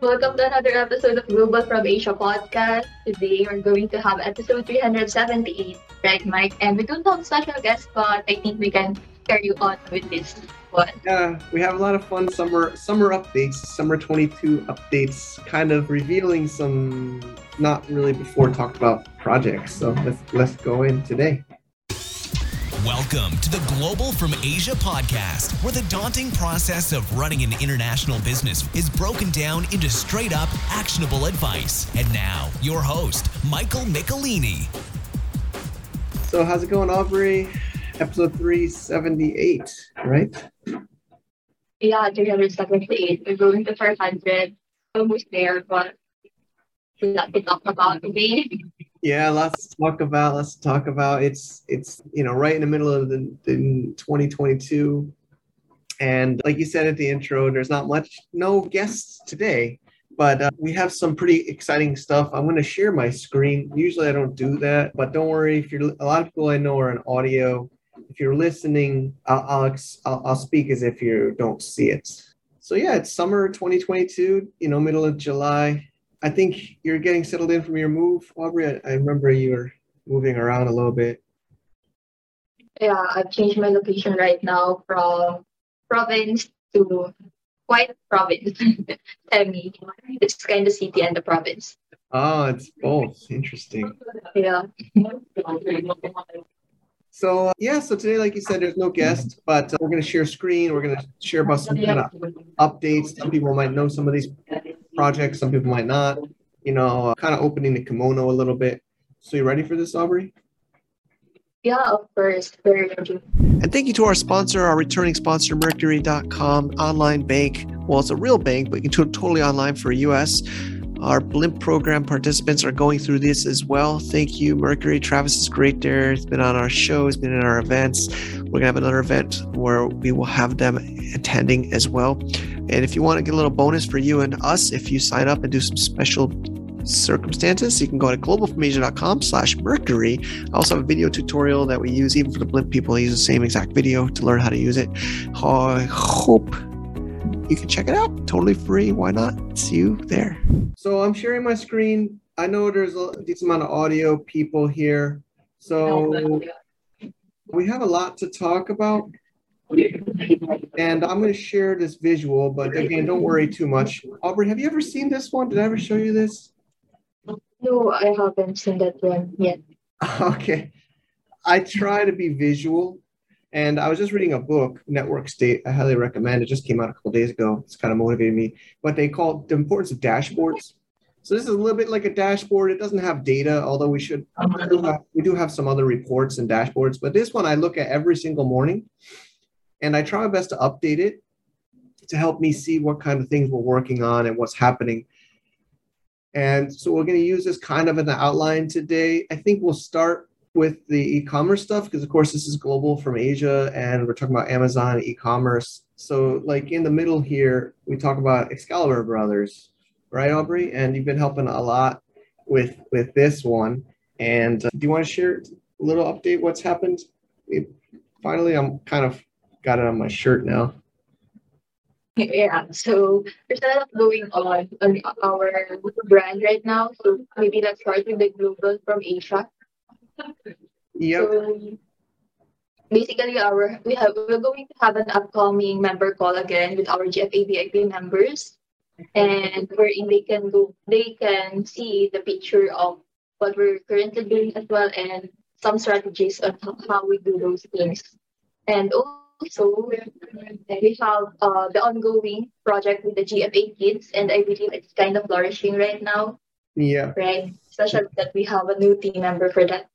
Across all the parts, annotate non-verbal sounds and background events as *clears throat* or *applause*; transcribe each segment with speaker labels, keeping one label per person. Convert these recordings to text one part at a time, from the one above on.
Speaker 1: Welcome to another episode of Global from Asia podcast. Today we're going to have episode 378, right, Mike? And we don't have special guests, but I think we can carry on with this one.
Speaker 2: Yeah, we have a lot of fun summer summer updates, summer 22 updates, kind of revealing some not really before talked about projects. So let's let's go in today.
Speaker 3: Welcome to the Global from Asia podcast, where the daunting process of running an international business is broken down into straight up actionable advice. And now, your host, Michael Michelini.
Speaker 2: So, how's it going, Aubrey? Episode 378, right?
Speaker 1: Yeah, 378. We're going to 400. Almost there, but we lot to talk about today.
Speaker 2: Yeah, lots to talk about. Let's talk about. It's it's you know right in the middle of the, the 2022, and like you said at the intro, there's not much, no guests today, but uh, we have some pretty exciting stuff. I'm going to share my screen. Usually I don't do that, but don't worry. If you're a lot of people I know are in audio. If you're listening, I'll I'll, I'll, I'll speak as if you don't see it. So yeah, it's summer 2022. You know, middle of July I think you're getting settled in from your move, Aubrey. I, I remember you were moving around a little bit.
Speaker 1: Yeah, I've changed my location right now from province to quite province. *laughs* Semi. It's kind of city and the province.
Speaker 2: Ah, it's both. Interesting.
Speaker 1: Yeah.
Speaker 2: So uh, yeah, so today, like you said, there's no guest, but uh, we're going to share screen. We're going to share about some kind of updates. Some people might know some of these projects, some people might not. You know, uh, kind of opening the kimono a little bit. So you ready for this, Aubrey?
Speaker 1: Yeah, of course. Very ready.
Speaker 2: And thank you to our sponsor, our returning sponsor, Mercury.com, online bank. Well, it's a real bank, but you can do it totally online for US. Our Blimp program participants are going through this as well. Thank you, Mercury. Travis is great there. He's been on our show, he's been in our events. We're going to have another event where we will have them attending as well. And if you want to get a little bonus for you and us, if you sign up and do some special circumstances, you can go to globalfromasia.com slash mercury. I also have a video tutorial that we use even for the blimp people. I use the same exact video to learn how to use it. I hope you can check it out. Totally free. Why not? See you there. So I'm sharing my screen. I know there's a decent amount of audio people here. So we have a lot to talk about. And I'm going to share this visual, but again, don't worry too much. Aubrey, have you ever seen this one? Did I ever show you this?
Speaker 1: No, I haven't seen that one yet. *laughs*
Speaker 2: Okay. I try to be visual and I was just reading a book, Network State. I highly recommend. It just came out a couple days ago. It's kind of motivated me. But they call the importance of dashboards. So this is a little bit like a dashboard. It doesn't have data, although we should. We do have, we do have some other reports and dashboards. But this one I look at every single morning, and I try my best to update it to help me see what kind of things we're working on and what's happening. And so we're going to use this kind of an outline today. I think we'll start with the e-commerce stuff because of course this is global from Asia and we're talking about Amazon e-commerce. So like in the middle here, we talk about Excalibur Brothers, right, Aubrey? And you've been helping a lot with with this one. And uh, do you want to share a little update what's happened? It, finally, I'm kind of got it on my shirt now.
Speaker 1: Yeah, so there's a lot going on on our brand right now. So maybe let's start with the global from Asia.
Speaker 2: Yep.
Speaker 1: So basically, our we have we're going to have an upcoming member call again with our GFA VIP members, and wherein they can go, they can see the picture of what we're currently doing as well, and some strategies on how we do those things, and also we have uh, the ongoing project with the GFA kids, and I believe it's kind of flourishing right now.
Speaker 2: Yeah.
Speaker 1: Right. Especially that we have a new team member for that.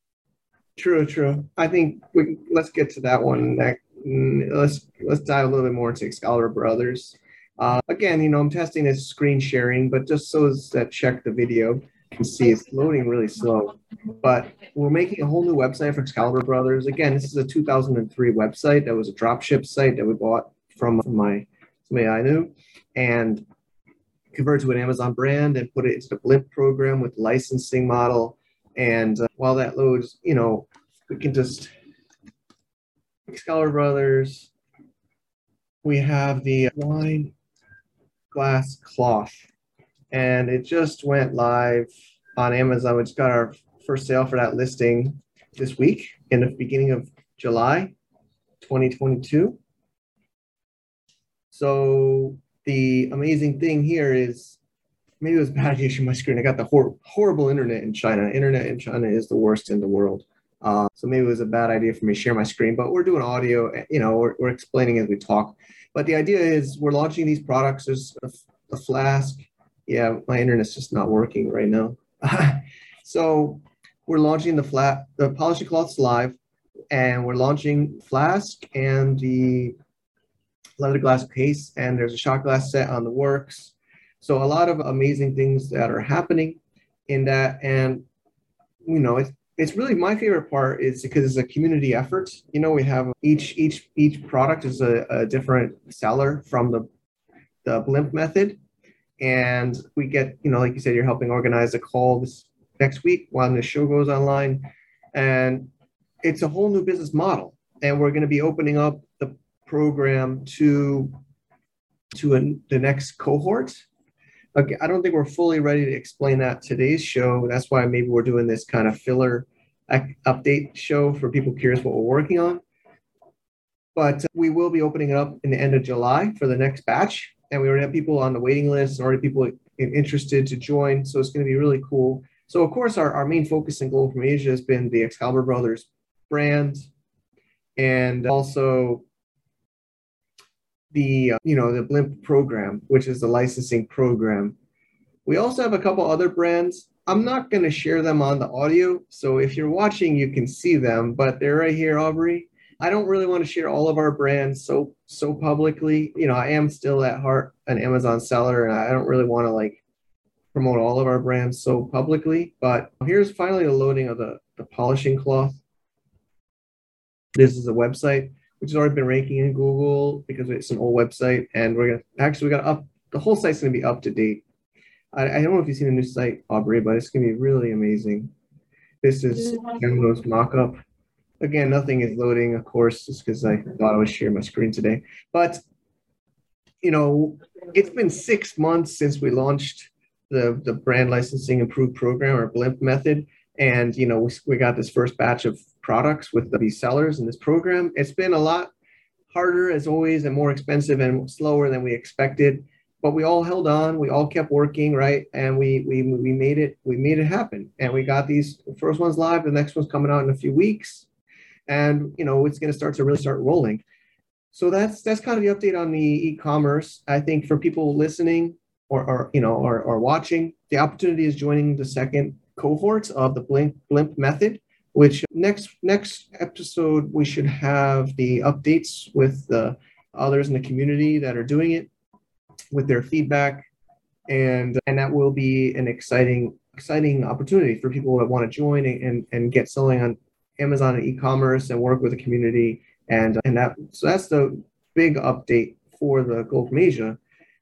Speaker 2: True, true. I think we let's get to that one. Mm, let's let's dive a little bit more into Excalibur Brothers. Uh, again, you know, I'm testing this screen sharing, but just so that check the video can see it's loading really slow. But we're making a whole new website for Excalibur Brothers. Again, this is a 2003 website that was a dropship site that we bought from my somebody I knew, and converted to an Amazon brand and put it into the Blimp program with licensing model and uh, while that loads, you know, we can just Scholar Brothers. We have the wine glass cloth. and it just went live on Amazon. We just got our first sale for that listing this week in the beginning of July 2022. So the amazing thing here is maybe it was bad to share my screen. I got the hor- horrible internet in China. Internet in China is the worst in the world. Uh, so maybe it was a bad idea for me to share my screen, but we're doing audio, you know, we're, we're explaining as we talk. But the idea is we're launching these products. There's a, a flask. Yeah, my internet's just not working right now. *laughs* so we're launching the flat, the polishing cloths live, and we're launching flask and the leather glass case, and there's a shot glass set on the works. So a lot of amazing things that are happening in that, and you know, it's it's really my favorite part is because it's a community effort. You know, we have each each each product is a, a different seller from the the blimp method, and we get you know, like you said, you're helping organize a call this next week when the show goes online, and it's a whole new business model, and we're going to be opening up the program to to a, the next cohort. Okay, I don't think we're fully ready to explain that today's show. That's why maybe we're doing this kind of filler update show for people curious what we're working on. But we will be opening it up in the end of July for the next batch. And we already have people on the waiting list, already people interested to join. So it's going to be really cool. So, of course, our, our main focus in Global from Asia has been the Excalibur Brothers brand and also the uh, you know the blimp program which is the licensing program. We also have a couple other brands. I'm not going to share them on the audio so if you're watching you can see them but they're right here aubrey. I don't really want to share all of our brands so so publicly. You know i am still at heart an amazon seller and i don't really want to like promote all of our brands so publicly but here's finally the loading of the the polishing cloth. This is a website which has already been ranking in Google because it's an old website, and we're gonna actually we got up the whole site's gonna be up to date. I, I don't know if you've seen the new site, Aubrey, but it's gonna be really amazing. This is Camino's mock-up. Again, nothing is loading, of course, just because I thought I would share my screen today. But you know, it's been six months since we launched the the brand licensing improved program or BLIMP method, and you know we, we got this first batch of products with these sellers in this program. It's been a lot harder as always and more expensive and slower than we expected but we all held on we all kept working right? And we we we made it we made it happen. And we got these first ones live the next one's coming out in a few weeks and you know it's going to start to really start rolling. So that's that's kind of the update on the e-commerce. I think for people listening or, or you know or, or watching the opportunity is joining the second cohort of the blimp blimp method which next next episode we should have the updates with the others in the community that are doing it with their feedback. And and that will be an exciting exciting opportunity for people that want to join and and get selling on Amazon and e-commerce and work with the community. And and that so that's the big update for the Global from Asia.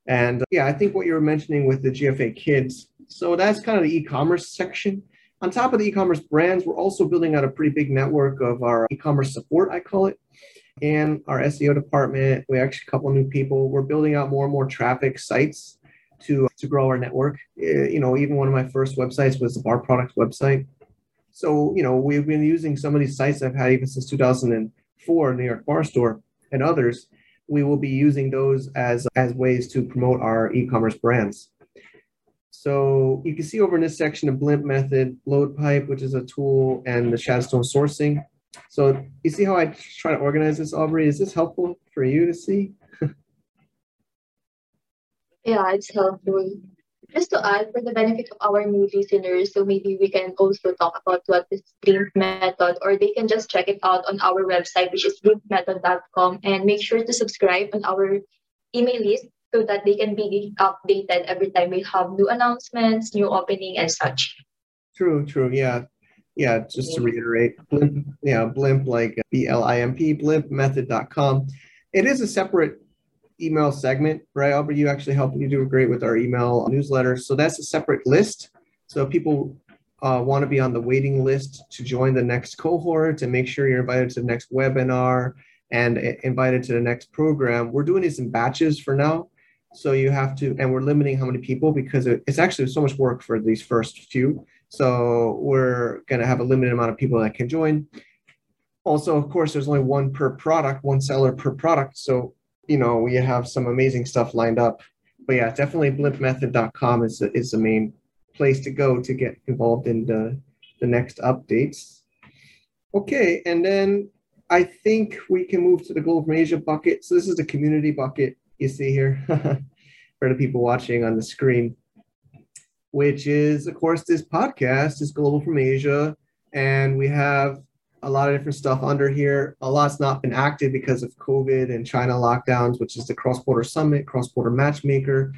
Speaker 2: And yeah I think what you were mentioning with the GFA kids so that's kind of the e-commerce section on top of the e-commerce brands, we're also building out a pretty big network of our e-commerce support, I call it, and our SEO department. We actually a couple new people. We're building out more and more traffic sites to to grow our network. Eh, you know, even one of my first websites was the bar products website. So you know, we've been using some of these sites I've had even since 2004, New York Bar Store and others. We will be using those as as ways to promote our e-commerce brands. So you can see over in this section the blimp method, load pipe, which is a tool, and the Shadstone sourcing. So you see how I try to organize this, Aubrey? Is this helpful for you to see? *laughs*
Speaker 1: yeah, it's helpful. Just to add, for the benefit of our new listeners, so maybe we can also talk about what what is blimp method, or they can just check it out on our website, which is blimpmethod.com, and make sure to subscribe on our email list so that they can be updated every time we have new announcements, new opening, and such.
Speaker 2: True, true. Yeah. Yeah, just to reiterate, Blimp, yeah, Blimp, like B L I M P, blimpmethod.com. It is a separate email segment, right? Albert, you actually help, you do great with our email newsletter. So that's a separate list. So people uh, want to be on the waiting list to join the next cohort and make sure you're invited to the next webinar and invited to the next program. We're doing this in batches for now. So you have to, and we're limiting how many people because it's actually so much work for these first few. So we're going to have a limited amount of people that can join. Also, of course, there's only one per product, one seller per product. So, you know, we have some amazing stuff lined up. But yeah, definitely blimpmethod.com is, is the main place to go to get involved in the, the next updates. Okay, and then I think we can move to the Global from Asia bucket. So this is the community bucket you see here *laughs* for the people watching on the screen, which is, of course, this podcast is Global from Asia. And we have a lot of different stuff under here. A lot's not been active because of COVID and China lockdowns, which is the Cross Border Summit, Cross Border Matchmaker.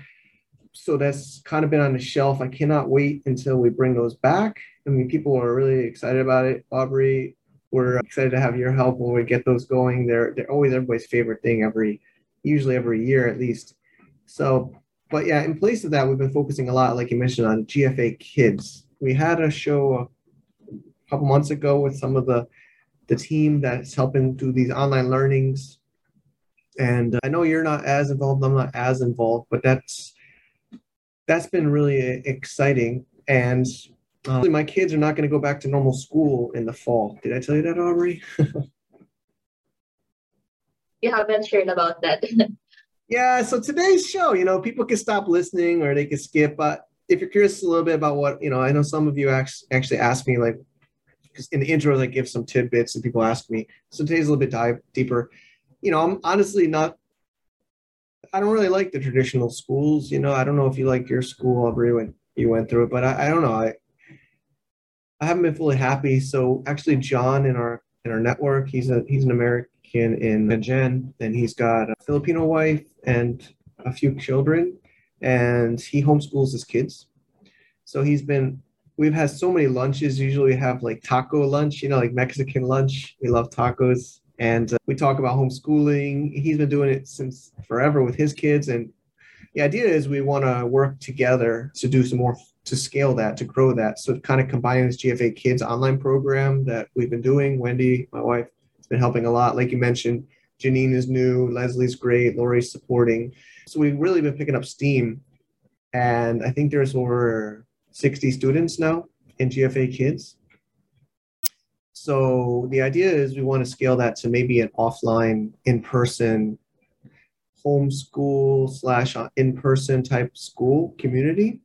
Speaker 2: So that's kind of been on the shelf. I cannot wait until we bring those back. I mean, people are really excited about it. Aubrey, we're excited to have your help when we get those going. They're they're always everybody's favorite thing every usually every year at least. So, but yeah, in place of that, we've been focusing a lot, like you mentioned, on GFA Kids. We had a show a couple months ago with some of the the team that's helping do these online learnings. And I know you're not as involved, I'm not as involved, but that's that's been really exciting. And uh, my kids are not going to go back to normal school in the fall. Did I tell you that, Aubrey? *laughs*
Speaker 1: you haven't shared about that. *laughs*
Speaker 2: yeah, so today's show, you know, people can stop listening or they can skip. But if you're curious a little bit about what, you know, I know some of you actually ask me, like, because in the intro, I give some tidbits and people ask me. So today's a little bit dive deeper. You know, I'm honestly not, I don't really like the traditional schools. You know, I don't know if you like your school, Aubrey, when you went through it, but I, I don't know. I, I haven't been fully happy. So actually, John in our in our network, he's a he's an American in Medellin, and he's got a Filipino wife and a few children, and he homeschools his kids. So he's been, we've had so many lunches. Usually we have like taco lunch, you know, like Mexican lunch. We love tacos. And uh, we talk about homeschooling. He's been doing it since forever with his kids. And the idea is we want to work together to do some more to scale that, to grow that. So kind of combining this GFA Kids online program that we've been doing. Wendy, my wife, been helping a lot. Like you mentioned, Janine is new, Leslie's great, Lori's supporting. So we've really been picking up steam. And I think there's over 60 students now in GFA Kids. So the idea is we want to scale that to maybe an offline, in-person, homeschool slash uh, in-person type school community.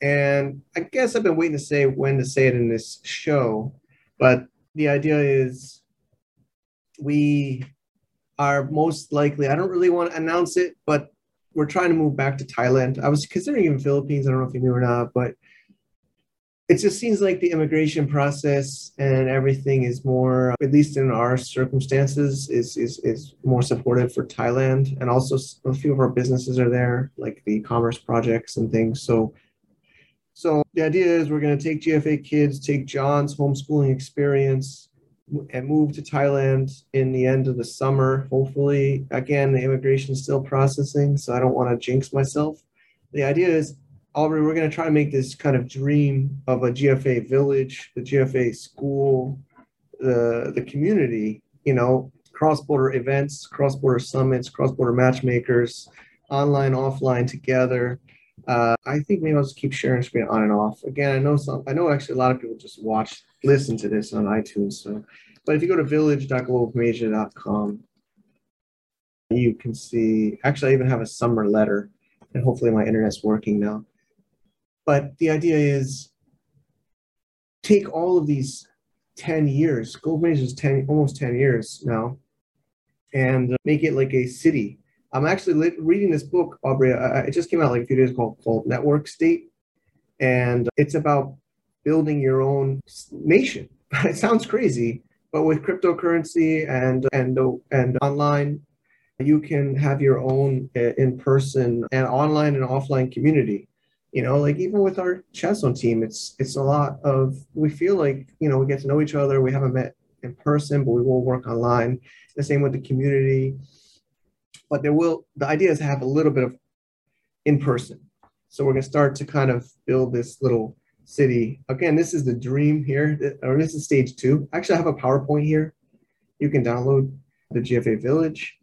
Speaker 2: And I guess I've been waiting to say when to say it in this show, but the idea is we are most likely, I don't really want to announce it, but we're trying to move back to Thailand. I was considering even Philippines. I don't know if you knew or not, but it just seems like the immigration process and everything is more, at least in our circumstances, is is is more supportive for Thailand. And also a few of our businesses are there, like the e-commerce projects and things. So so the idea is we're going to take GFA kids, take John's homeschooling experience, and move to Thailand in the end of the summer. Hopefully, again, the immigration is still processing, so I don't want to jinx myself. The idea is, Aubrey, we're going to try to make this kind of dream of a GFA village, the GFA school, the the community. You know, cross-border events, cross-border summits, cross-border matchmakers, online, offline together. Uh, I think maybe I'll just keep sharing screen on and off. Again, I know some. I know actually a lot of people just watch listen to this on iTunes. So, but if you go to village.globalfromasia.com, you can see. Actually, I even have a summer letter, and hopefully my internet's working now. But the idea is take all of these 10 years, Global is 10, almost 10 years now, and uh, make it like a city. I'm actually reading this book, Aubrey. it just came out like a few days ago called Network State. And it's about building your own nation. *laughs* it sounds crazy, but with cryptocurrency and and and online, you can have your own uh, in-person and online and offline community. You know, like even with our Chesson team, it's it's a lot of we feel like you know we get to know each other. We haven't met in person, but we will work online. The same with the community. But there will the idea is to have a little bit of in person. So we're going to start to kind of build this little city. Again, this is the dream here, or this is stage two. Actually, I have a PowerPoint here. You can download the GFA Village.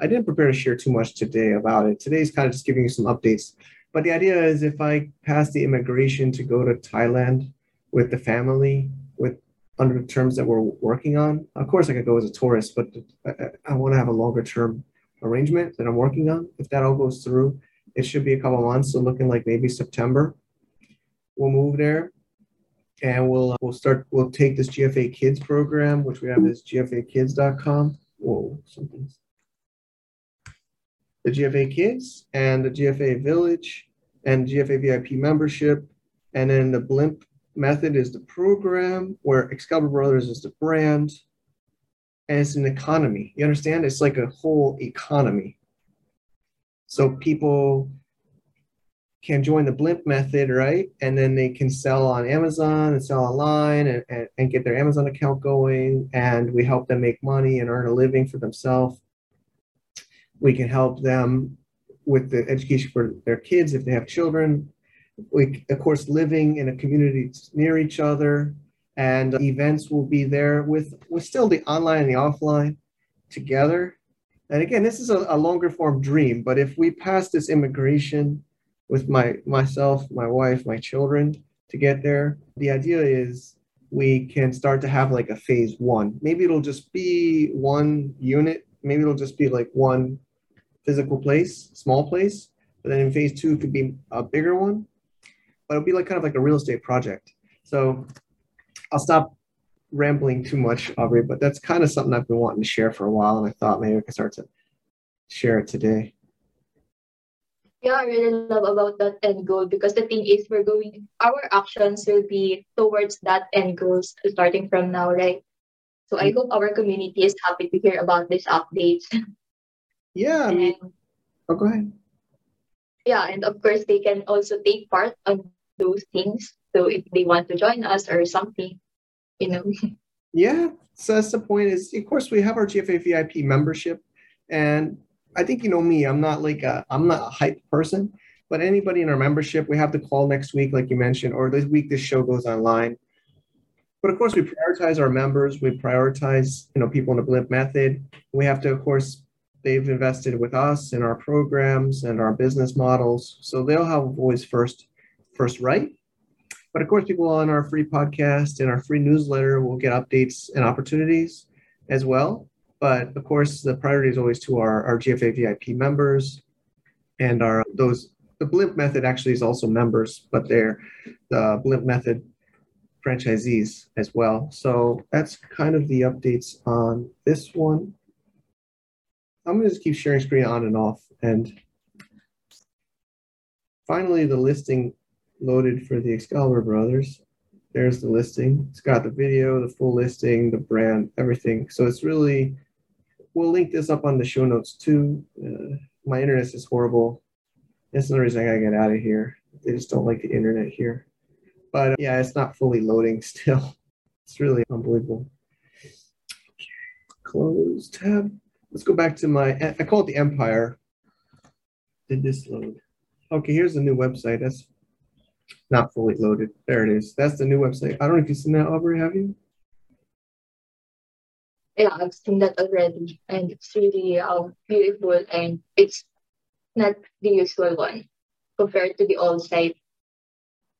Speaker 2: I didn't prepare to share too much today about it. Today's kind of just giving you some updates. But the idea is if I pass the immigration to go to Thailand with the family, with under the terms that we're working on, of course I could go as a tourist, but I, I want to have a longer term arrangement that I'm working on. If that all goes through, it should be a couple months. So looking like maybe September, we'll move there and we'll we'll start we'll take this GFA Kids program, which we have is gfakids.com. Whoa, something's the GFA Kids and the GFA Village and GFA VIP membership, and then the Blimp method is the program where Excalibur Brothers is the brand, and it's an economy. You understand? It's like a whole economy. So people can join the blimp method, right? And then they can sell on Amazon and sell online and, and, and, get their Amazon account going. And we help them make money and earn a living for themselves. We can help them with the education for their kids if they have children. We, of course, living in a community near each other. And events will be there with, with still the online and the offline together. And again, this is a, a longer form dream, but if we pass this immigration, with my myself, my wife, my children to get there. The idea is we can start to have like a phase one. Maybe it'll just be one unit. Maybe it'll just be like one physical place, small place. But then in phase two could be a bigger one. But it'll be like kind of like a real estate project. So I'll stop rambling too much, Aubrey, but that's kind of something I've been wanting to share for a while. And I thought maybe I could start to share it today.
Speaker 1: Yeah, I really love about that end goal because the thing is we're going our actions will be towards that end goal starting from now, right? So I mm. hope our community is happy to hear about these updates. *laughs*
Speaker 2: Yeah. And, oh, go ahead.
Speaker 1: Yeah, and of course they can also take part on those things. So if they want to join us or something, you know. *laughs*
Speaker 2: Yeah. So that's the point is of course we have our GFA VIP membership and I think you know me. I'm not like a I'm not a hype person, but anybody in our membership, we have the call next week, like you mentioned, or this week this show goes online. But of course, we prioritize our members. We prioritize you know people in the Blimp method. We have to, of course, they've invested with us in our programs and our business models, so they'll have a voice first first right. But of course, people on our free podcast and our free newsletter will get updates and opportunities as well. But of course, the priority is always to our, our GFA VIP members and our those the Blimp method actually is also members, but they're the Blimp method franchisees as well. So that's kind of the updates on this one. I'm gonna just keep sharing screen on and off. And finally, the listing loaded for the Excalibur Brothers. There's the listing. It's got the video, the full listing, the brand, everything. So it's really we'll link this up on the show notes too. Uh, my internet is horrible. That's the reason I gotta get out of here. They just don't like the internet here. But uh, yeah, it's not fully loading *laughs* still. It's really unbelievable. Close tab. Let's go back to my, I call it the Empire. Did this load? Okay, here's the new website. That's not fully loaded. There it is. That's the new website. I don't know if you've seen that, Aubrey, have you?
Speaker 1: Yeah, I've seen that already, and it's really uh, beautiful, and it's not the usual one compared to the old site.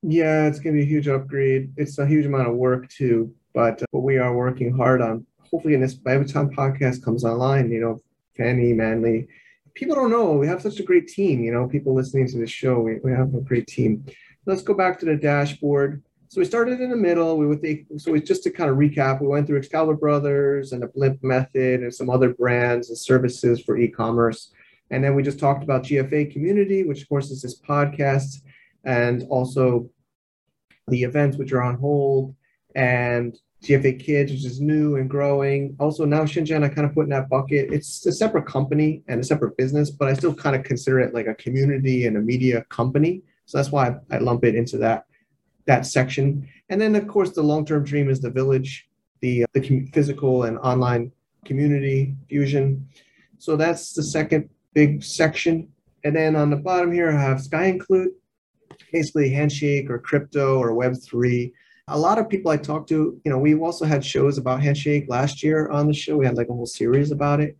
Speaker 2: Yeah, it's going to be a huge upgrade. It's a huge amount of work too, but uh, we are working hard on. Hopefully, in this by the time podcast comes online, you know, Fanny, Manly, people don't know we have such a great team. You know, people listening to this show, we, we have a great team. Let's go back to the dashboard. So we started in the middle. We would think, so we, just to kind of recap, we went through Excalibur Brothers and the Blimp Method and some other brands and services for e-commerce. And then we just talked about GFA community, which of course is this podcast, and also the events which are on hold, and GFA Kids, which is new and growing. Also now Shenzhen, I kind of put in that bucket. It's a separate company and a separate business, but I still kind of consider it like a community and a media company. So that's why I lump it into that that section. And then, of course, the long-term dream is the village, the, uh, the physical and online community fusion. So that's the second big section. And then on the bottom here, I have Sky Include, basically Handshake or crypto or Web3. A lot of people I talk to, you know, we've also had shows about Handshake last year on the show. We had like a whole series about it.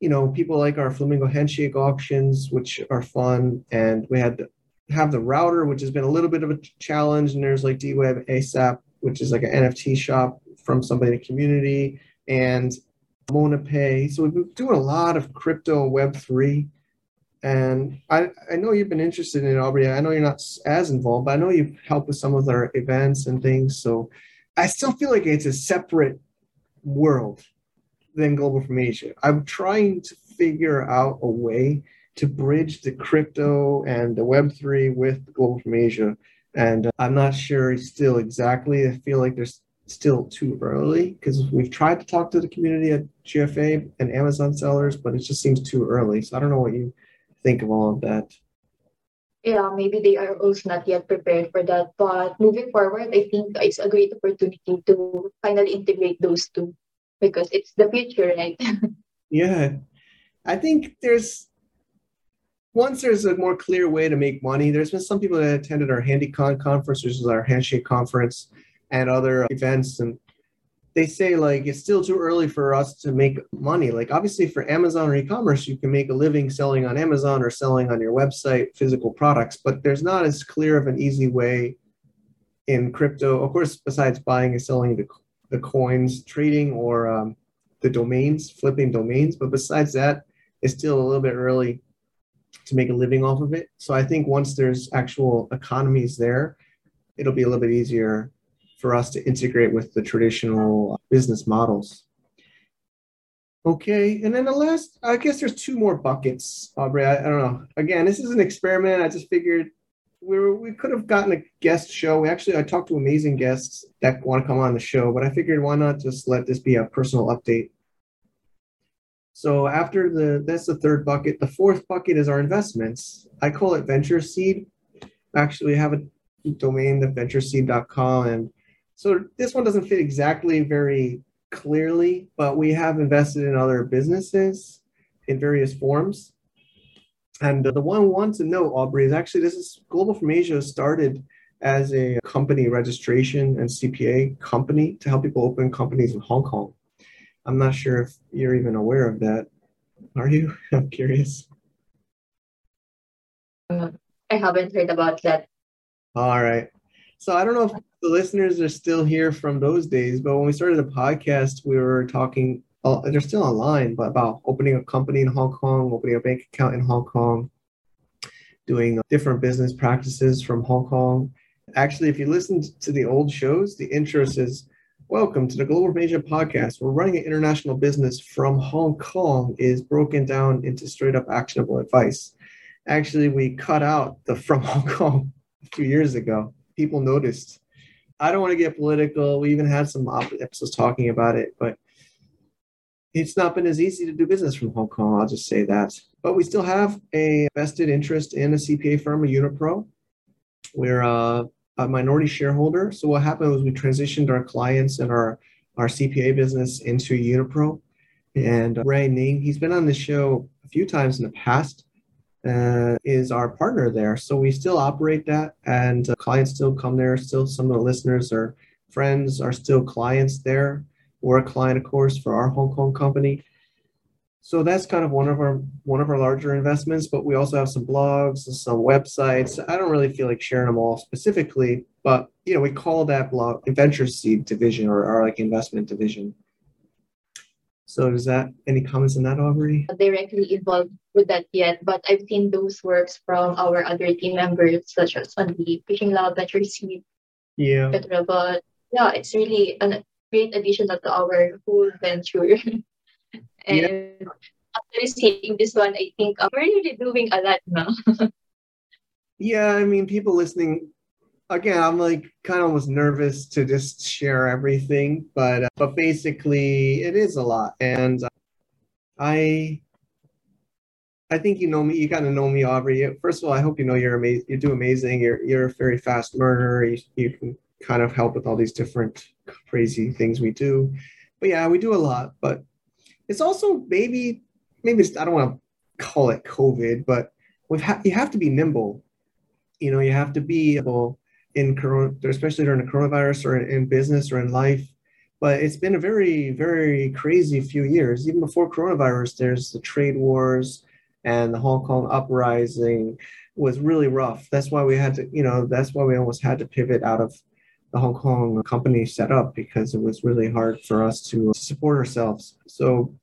Speaker 2: you know, people like our Flamingo Handshake auctions, which are fun. And we had have the router, which has been a little bit of a challenge. And there's like DWeb ASAP, which is like an NFT shop from somebody in the community, and Mona Pay. So we've been doing a lot of crypto Web3. And I, I know you've been interested in it, Aubrey. I know you're not as involved, but I know you've helped with some of their events and things. So I still feel like it's a separate world than Global from Asia. I'm trying to figure out a way to bridge the crypto and the Web3 with Global from Asia. And uh, I'm not sure still exactly. I feel like there's still too early because we've tried to talk to the community at GFA and Amazon sellers, but it just seems too early. So I don't know what you think of all of that.
Speaker 1: Yeah, maybe they are also not yet prepared for that. But moving forward, I think it's a great opportunity to finally integrate those two because it's the future, right? *laughs*
Speaker 2: yeah. I think there's once there's a more clear way to make money, there's been some people that attended our HandyCon conference, which is our handshake conference, and other events, and they say like it's still too early for us to make money. Like obviously for Amazon or e-commerce, you can make a living selling on Amazon or selling on your website physical products, but there's not as clear of an easy way in crypto. Of course, besides buying and selling the the coins, trading or um, the domains, flipping domains. But besides that, it's still a little bit early to make a living off of it. So I think once there's actual economies there, it'll be a little bit easier for us to integrate with the traditional business models. Okay, and then the last, I guess there's two more buckets, Aubrey. I, I don't know. Again, this is an experiment. I just figured we were, we could have gotten a guest show. We actually I talked to amazing guests that want to come on the show, but I figured why not just let this be a personal update. So after the that's the third bucket. The fourth bucket is our investments. I call it venture seed. Actually, we have a domain, the ventureseed.com, and so this one doesn't fit exactly very clearly, but we have invested in other businesses in various forms. And the one want to know, Aubrey, is actually this is Global from Asia started as a company registration and CPA company to help people open companies in Hong Kong. I'm not sure if you're even aware of that. Are you? *laughs* I'm curious.
Speaker 1: Uh, I haven't heard about that.
Speaker 2: All right. So I don't know if the listeners are still here from those days, but when we started the podcast, we were talking uh, they're still online, but about opening a company in Hong Kong, opening a bank account in Hong Kong, doing different business practices from Hong Kong. Actually, if you listen to the old shows, the intro says, Welcome to the Global Asia podcast. We're running an international business from Hong Kong is broken down into straight up actionable advice. Actually, we cut out the from *laughs* Hong Kong a few years ago. People noticed. I don't want to get political. We even had some episodes talking about it, but it's not been as easy to do business from Hong Kong. I'll just say that. But we still have a vested interest in a CPA firm, a Unipro. We're a, a minority shareholder. So what happened was we transitioned our clients and our, our CPA business into Unipro. And Ray Ning, he's been on the show a few times in the past, uh, is our partner there. So we still operate that, and uh, clients still come there. Still, some of the listeners or friends are still clients there we're a client, of course, for our Hong Kong company. So that's kind of one of our one of our larger investments, but we also have some blogs and some websites. I don't really feel like sharing them all specifically, but you know, we call that blog venture seed division or our like investment division. So is that any comments on that, Aubrey?
Speaker 1: Not directly involved with that yet, but I've seen those works from our other team members, such as on the Fishing Lab, Venture Seed,
Speaker 2: yeah.
Speaker 1: But yeah, it's really a great addition to our whole venture. *laughs* and yeah. after seeing this one, I think uh, we're really doing a lot now. *laughs*
Speaker 2: yeah, I mean, people listening, again, I'm like kind of almost nervous to just share everything, but uh, but basically, it is a lot, and uh, I. I think you know me. You kind of know me, Aubrey. First of all, I hope you know you're amazing. You do amazing. You're you're a very fast learner. You, you can kind of help with all these different crazy things we do. But yeah, we do a lot. But it's also maybe maybe I don't want to call it COVID, but we ha- you have to be nimble. You know, you have to be able in corona, especially during the coronavirus or in business or in life. but it's been a very, very crazy few years. Even before coronavirus, there's the trade wars and the Hong Kong uprising was really rough. That's why we had to, you know, that's why we almost had to pivot out of the Hong Kong company set up because it was really hard for us to support ourselves. So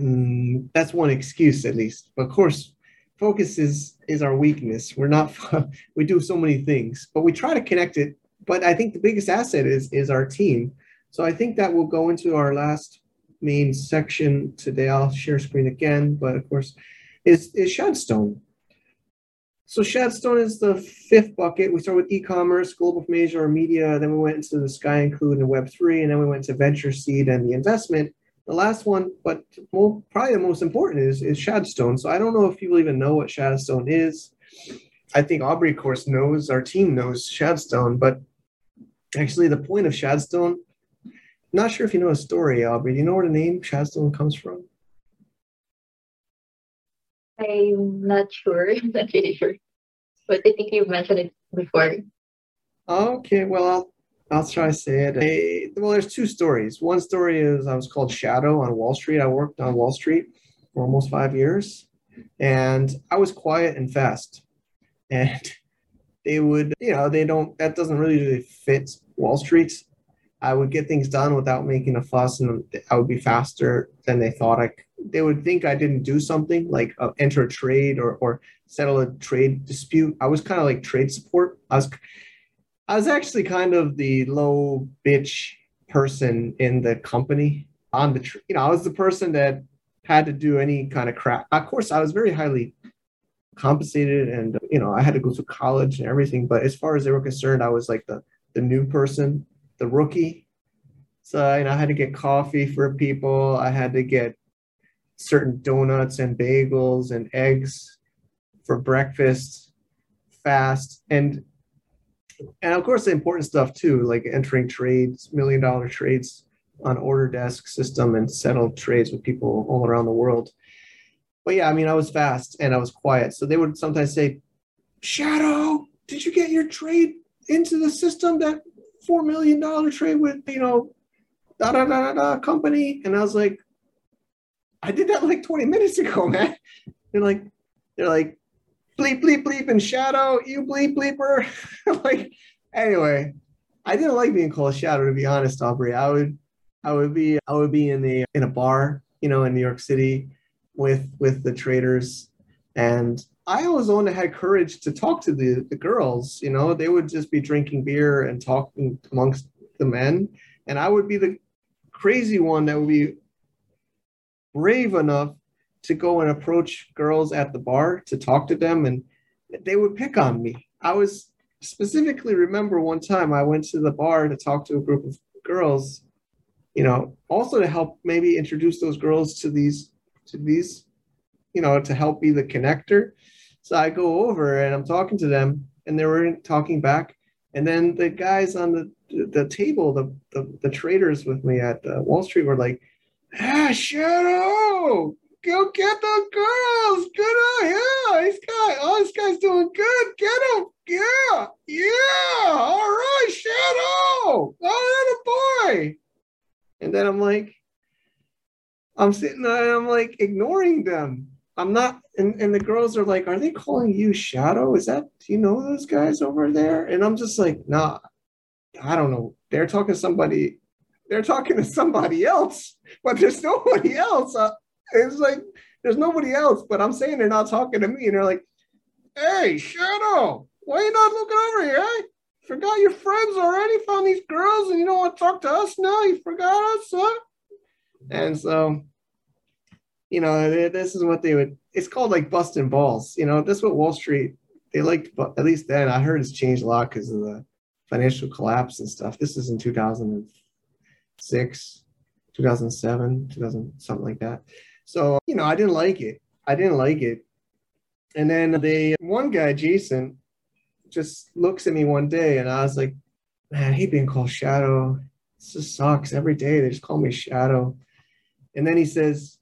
Speaker 2: um, that's one excuse at least. But of course, focus is is our weakness. We're not *laughs* we do so many things, but we try to connect it. But I think the biggest asset is is our team. So I think that will go into our last main section today. I'll share screen again, but of course, is is Shadstone. So Shadstone is the fifth bucket. We start with e-commerce, global from Asia or media. Then we went into the Sky Include and Web3, and then we went to venture seed and the investment. The last one, but probably the most important, is, is Shadstone. So I don't know if people even know what Shadstone is. I think Aubrey, of course, knows, our team knows Shadstone, but actually the point of Shadstone, not sure if you know a story, Aubrey. Do you know where the name Shadstone comes from?
Speaker 1: I'm not sure. *laughs* I'm not really sure. But I think you've mentioned it before.
Speaker 2: Okay, well, I'll, I'll try to say it. I, well, there's two stories. One story is I was called Shadow on Wall Street. I worked on Wall Street for almost five years, and I was quiet and fast. *laughs* And they would, you know, they don't, that doesn't really fit Wall Street. I would get things done without making a fuss, and I would be faster than they thought I they would think I didn't do something like uh, enter a trade or, or settle a trade dispute. I was kind of like trade support. I was, I was actually kind of the low bitch person in the company on the, you know, I was the person that had to do any kind of crap. Of course, I was very highly compensated and, you know, I had to go to college and everything. But as far as they were concerned, I was like the, the new person, the rookie. So, you know, I had to get coffee for people. I had to get certain donuts and bagels and eggs for breakfast fast and and of course the important stuff too like entering trades million dollar trades on order desk system and settle trades with people all around the world. But yeah i mean i was fast and i was quiet. So they would sometimes say shadow did you get your trade into the system that four million dollar trade with you know da da da da company? And i was like I did that like 20 minutes ago, man. They're like, they're like, bleep, bleep, bleep, and shadow, you bleep, bleeper. *laughs* like, anyway, I didn't like being called shadow, to be honest, Aubrey. I would, I would be, I would be in the in a bar, you know, in New York City, with with the traders, and I one that had courage to talk to the the girls. You know, they would just be drinking beer and talking amongst the men, and I would be the crazy one that would be brave enough to go and approach girls at the bar to talk to them and they would pick on me. I was specifically remember one time I went to the bar to talk to a group of girls, you know, also to help maybe introduce those girls to these to these, you know, to help be the connector. So I go over and I'm talking to them and they were talking back. And then the guys on the the table, the the, the traders with me at uh, Wall Street were like, Ah, Shadow! Go get those girls! Good on yeah! This guy, oh, this guy's doing good. Get him! Yeah! Yeah! All right, Shadow! Oh, that a boy! And then I'm like, I'm sitting there I'm like ignoring them. I'm not, and, and the girls are like, Are they calling you Shadow? Is that, do you know those guys over there? And I'm just like, Nah, I don't know. They're talking to somebody they're talking to somebody else, but there's *laughs* nobody else. Uh, it's like there's nobody else, but I'm saying they're not talking to me, and they're like, "Hey, Shadow, why you not looking over here? Eh? Forgot your friends already? Found these girls, and you don't want to talk to us now? You forgot us, huh?" And so, you know, this is what they would. It's called like busting balls. You know, that's what Wall Street they liked. But at least then, I heard it's changed a lot because of the financial collapse and stuff. This is in 2000 six, 2007, 2000, something like that. So, you know, I didn't like it. I didn't like it. And then the one guy, Jason, just looks at me one day and I was like, man, I hate being called Shadow. This just sucks. Every day they just call me Shadow. And then he says,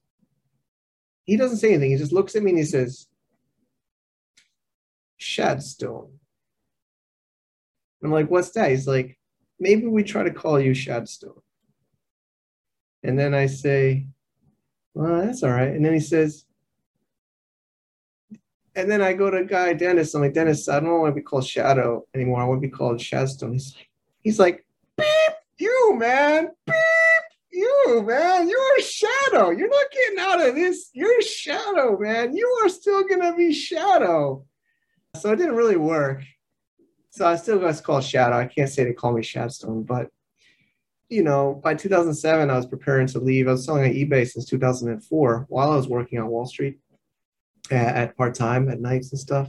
Speaker 2: he doesn't say anything. He just looks at me and he says, Shadstone. I'm like, what's that? He's like, maybe we try to call you Shadstone. And then I say, well, that's all right. And then he says, and then I go to guy Dennis. I'm like, Dennis, I don't want to be called Shadow anymore. I want to be called Shadstone. He's like, he's like, beep, you man, beep, you man, you're a shadow. You're not getting out of this. You're a shadow, man. You are still gonna be shadow. So it didn't really work. So I still got called Shadow. I can't say they call me Shadstone, but you know, by 2007, I was preparing to leave. I was selling on eBay since 2004 while I was working on Wall Street at, at part time at nights and stuff.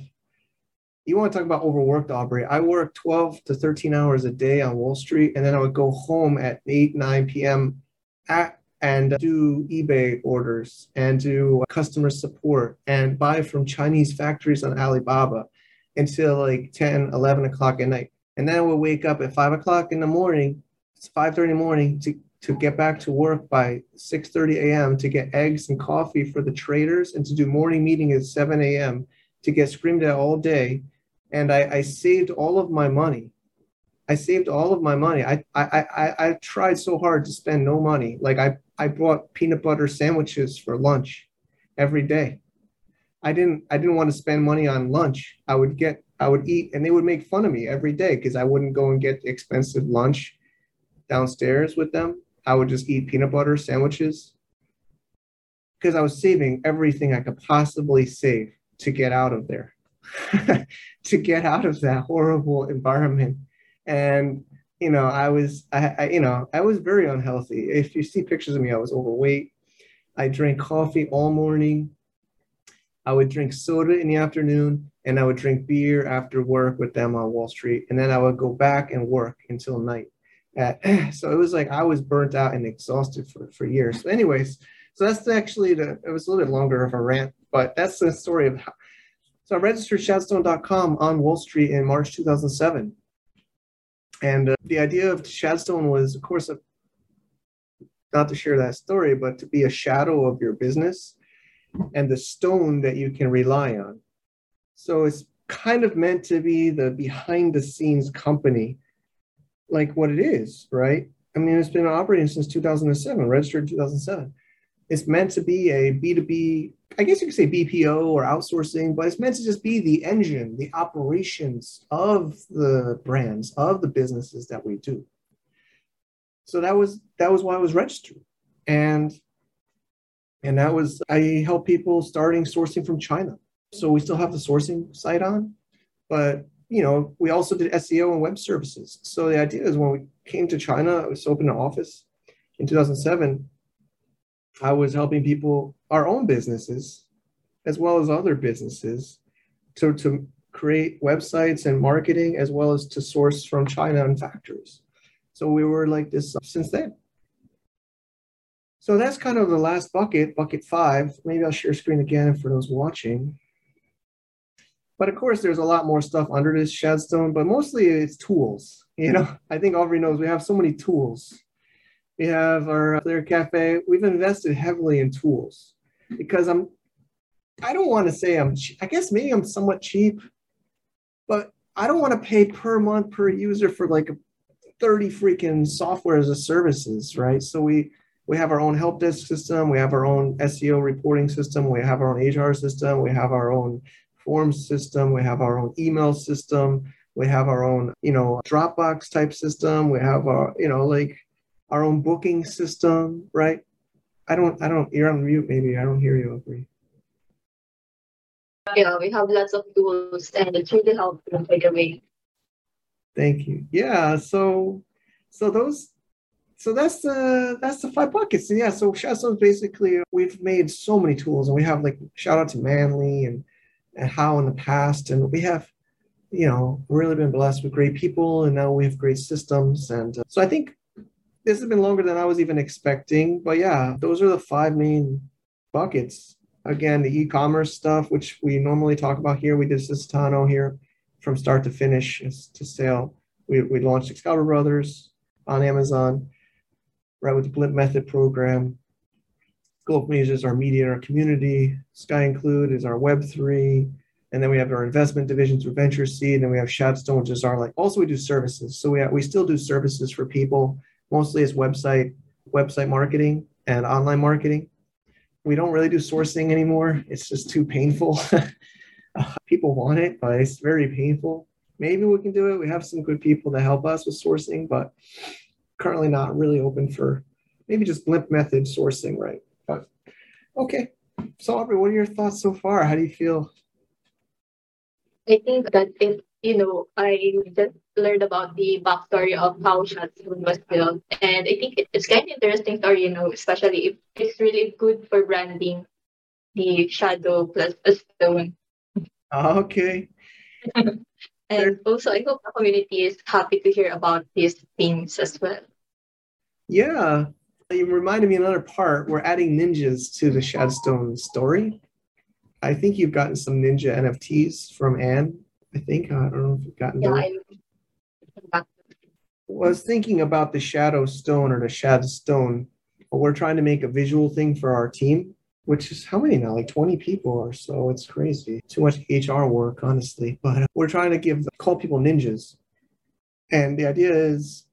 Speaker 2: You want to talk about overworked, Aubrey? I worked 12 to 13 hours a day on Wall Street, and then I would go home at 8, 9 p.m. At, and do eBay orders and do customer support and buy from Chinese factories on Alibaba until like 10, 11 o'clock at night. And then I would wake up at 5 o'clock in the morning, it's 5.30 in the morning to to get back to work by 6:30 a.m. to get eggs and coffee for the traders and to do morning meeting at 7 a.m. to get screamed at all day. And I, I saved all of my money. I saved all of my money. I, I I I tried so hard to spend no money. Like I I bought peanut butter sandwiches for lunch every day. I didn't I didn't want to spend money on lunch. I would get I would eat and they would make fun of me every day because I wouldn't go and get expensive lunch downstairs with them. I would just eat peanut butter sandwiches because I was saving everything I could possibly save to get out of there, *laughs* to get out of that horrible environment. And you know, I was, I, I, you know, I was very unhealthy. If you see pictures of me, I was overweight. I drank coffee all morning. I would drink soda in the afternoon, and I would drink beer after work with them on Wall Street, and then I would go back and work until night. *clears throat* so it was like I was burnt out and exhausted for, for years. So anyways, so that's actually the, it was a little bit longer of a rant, but that's the story of how. So I registered Shadstone.com on Wall Street in March 2007. And uh, the idea of Shadstone was, of course, a, not to share that story, but to be a shadow of your business and the stone that you can rely on. So it's kind of meant to be the behind the scenes company like what it is, right? I mean, it's been operating since 2007, registered in 2007. It's meant to be a B2B, I guess you could say BPO or outsourcing, but it's meant to just be the engine, the operations of the brands, of the businesses that we do. So that was that was why I was registered. And and that was I help people starting sourcing from China. So we still have the sourcing site on, but you know, we also did SEO and web services. So the idea is when we came to China, I was opened an office in 2007. I was helping people, our own businesses, as well as other businesses, to, to create websites and marketing, as well as to source from China and factories. So we were like this since then. So that's kind of the last bucket, bucket five. Maybe I'll share screen again for those watching. But of course, there's a lot more stuff under this Shadstone, but mostly it's tools. You know, *laughs* I think Aubrey knows we have so many tools. We have our uh, Clear Cafe. We've invested heavily in tools because I'm, I don't want to say I'm, I guess maybe I'm somewhat cheap, but I don't want to pay per month per user for like 30 freaking software as a services, right? So we, we have our own help desk system. We have our own SEO reporting system. We have our own HR system. We have our own form system. We have our own email system. We have our own, you know, Dropbox type system. We have our, you know, like our own booking system, right? I don't, I don't, you're on mute maybe. I don't hear you, Aubrey.
Speaker 1: Yeah, we have lots of tools and it's really helpful by the way.
Speaker 2: Thank you. Yeah, so so those so that's the that's the five buckets. And yeah, so Shadstone basically we've made so many tools and we have like shout out to Manly and how in the past. And we have, you know, really been blessed with great people, and now we have great systems. And uh, so I think this has been longer than I was even expecting. But yeah, those are the five main buckets. Again, the e-commerce stuff, which we normally talk about here. We did Cestano here from start to finish to sale. We, we launched Excalibur Brothers on Amazon, right with the Blimp Method program. Global Media is our media and our community. Sky Include is our Web3. And then we have our investment division through Venture Seed. And then we have Shadstone, which is our like, also we do services. So we, have, we still do services for people, mostly as website website marketing and online marketing. We don't really do sourcing anymore. It's just too painful. *laughs* Uh, people want it, but it's very painful. Maybe we can do it. We have some good people to help us with sourcing, but currently not really open for maybe just blimp method sourcing, right? But okay. So Aubrey, what are your thoughts so far? How do you feel?
Speaker 1: I think that if you know, I just learned about the backstory of how Shadstone was built. And I think it's kind of interesting story, you know, especially if it's really good for branding the shadow plus a stone.
Speaker 2: Okay. *laughs*
Speaker 1: and also, I hope the community is happy to hear about these things as well.
Speaker 2: Yeah. You reminded me another part. We're adding ninjas to the Shadstone story. I think you've gotten some ninja NFTs from Anne. I think. I don't know if you've gotten
Speaker 1: Yeah,
Speaker 2: those.
Speaker 1: I
Speaker 2: was thinking about the shadow stone or the shad stone. But we're trying to make a visual thing for our team, which is how many now? Like 20 people or so. It's crazy. Too much HR work, honestly. But we're trying to give call people ninjas. And the idea is,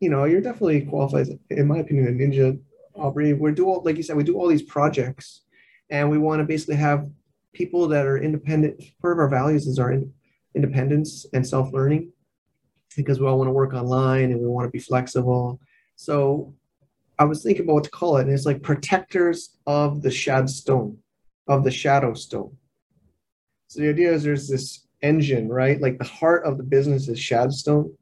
Speaker 2: you know, you're definitely qualified, in my opinion, a ninja, Aubrey. We do all, like you said, we do all these projects, and we want to basically have people that are independent. Part of our values is our in, independence and self-learning because we all want to work online and we want to be flexible. So I was thinking about what to call it, and it's like protectors of the shad stone, of the shadow stone. So the idea is there's this engine, right? Like the heart of the business is shadstone,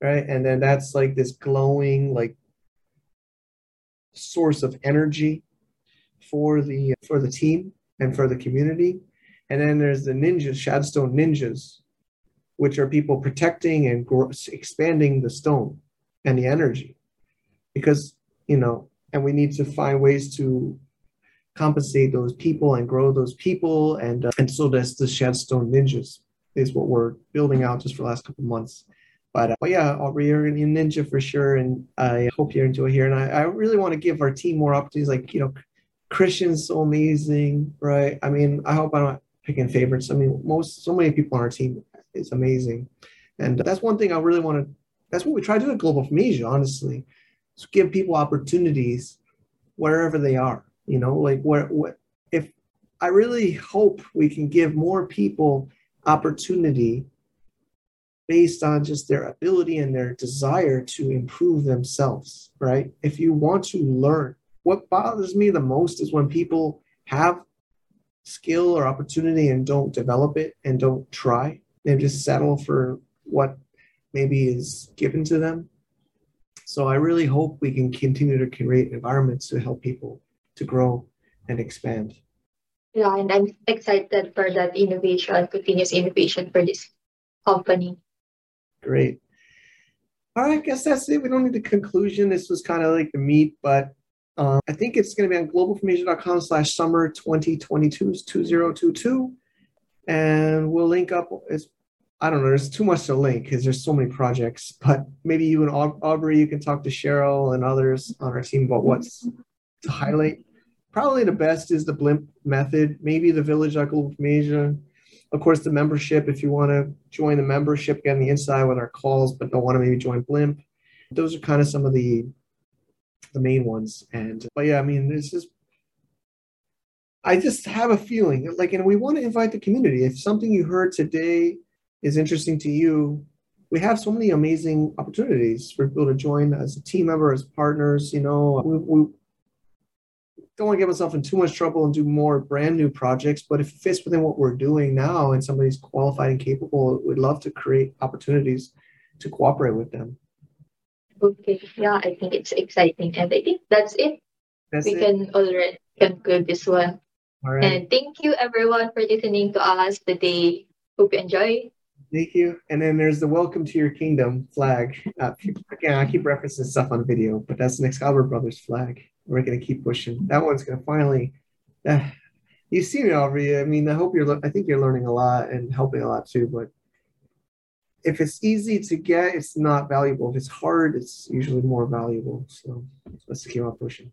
Speaker 2: right? And then that's like this glowing, like source of energy for the for the team and for the community. And then there's the ninjas, shadstone ninjas, which are people protecting and grow, expanding the stone and the energy because you know and we need to find ways to compensate those people and grow those people and uh, and so that's the shadstone ninjas is what we're building out just for the last couple months but, uh, but yeah aubrey you're in ninja for sure and i hope you enjoy here. And I, I really want to give our team more opportunities like you know christian's so amazing right? I mean i hope i'm not picking favorites. I mean most so many people on our team is amazing. And that's one thing I really want to, that's what we try to do at Global from Asia, honestly, is give people opportunities wherever they are, you know, like where, what, if I really hope we can give more people opportunity based on just their ability and their desire to improve themselves, right? If you want to learn, what bothers me the most is when people have skill or opportunity and don't develop it and don't try and just settle for what maybe is given to them. So I really hope we can continue to create environments to help people to grow and expand.
Speaker 1: Yeah, and I'm excited for that innovation, continuous innovation for this company.
Speaker 2: Great. All right, I guess that's it. We don't need the conclusion. This was kind of like the meat, but um, I think it's going to be on globalfromasia.com slash summer 2022 2022. And we'll link up. It's I don't know. There's too much to link because there's so many projects. But maybe you and Aubrey, you can talk to Cheryl and others on our team about what's to highlight. Probably the best is the Blimp method. Maybe the Village Global from Asia. Of course, the membership. If you want to join the membership, get on the inside with our calls, but don't want to maybe join Blimp. Those are kind of some of the the main ones. And but yeah, I mean, this is I just have a feeling like, and we want to invite the community. If something you heard today is interesting to you, we have so many amazing opportunities for people to join as a team member, as partners. You know, we, we don't want to get myself in too much trouble and do more brand new projects, but if it fits within what we're doing now and somebody's qualified and capable, we'd love to create opportunities to cooperate with them.
Speaker 1: Okay, yeah, I think it's exciting, and I think that's it.
Speaker 2: That's
Speaker 1: we
Speaker 2: it.
Speaker 1: can already conclude this one.
Speaker 2: All right.
Speaker 1: And thank you everyone for listening to us today. Hope you enjoy.
Speaker 2: Thank you. And then there's the welcome to your kingdom flag. Uh, again, I keep referencing stuff on video, but that's an Excalibur Brothers flag. We're going to keep pushing. That one's going to finally. Uh, you see me, Aubrey. I mean, I hope you're. I think you're learning a lot and helping a lot too. But if it's easy to get, it's not valuable. If it's hard, it's usually more valuable. So let's keep on pushing.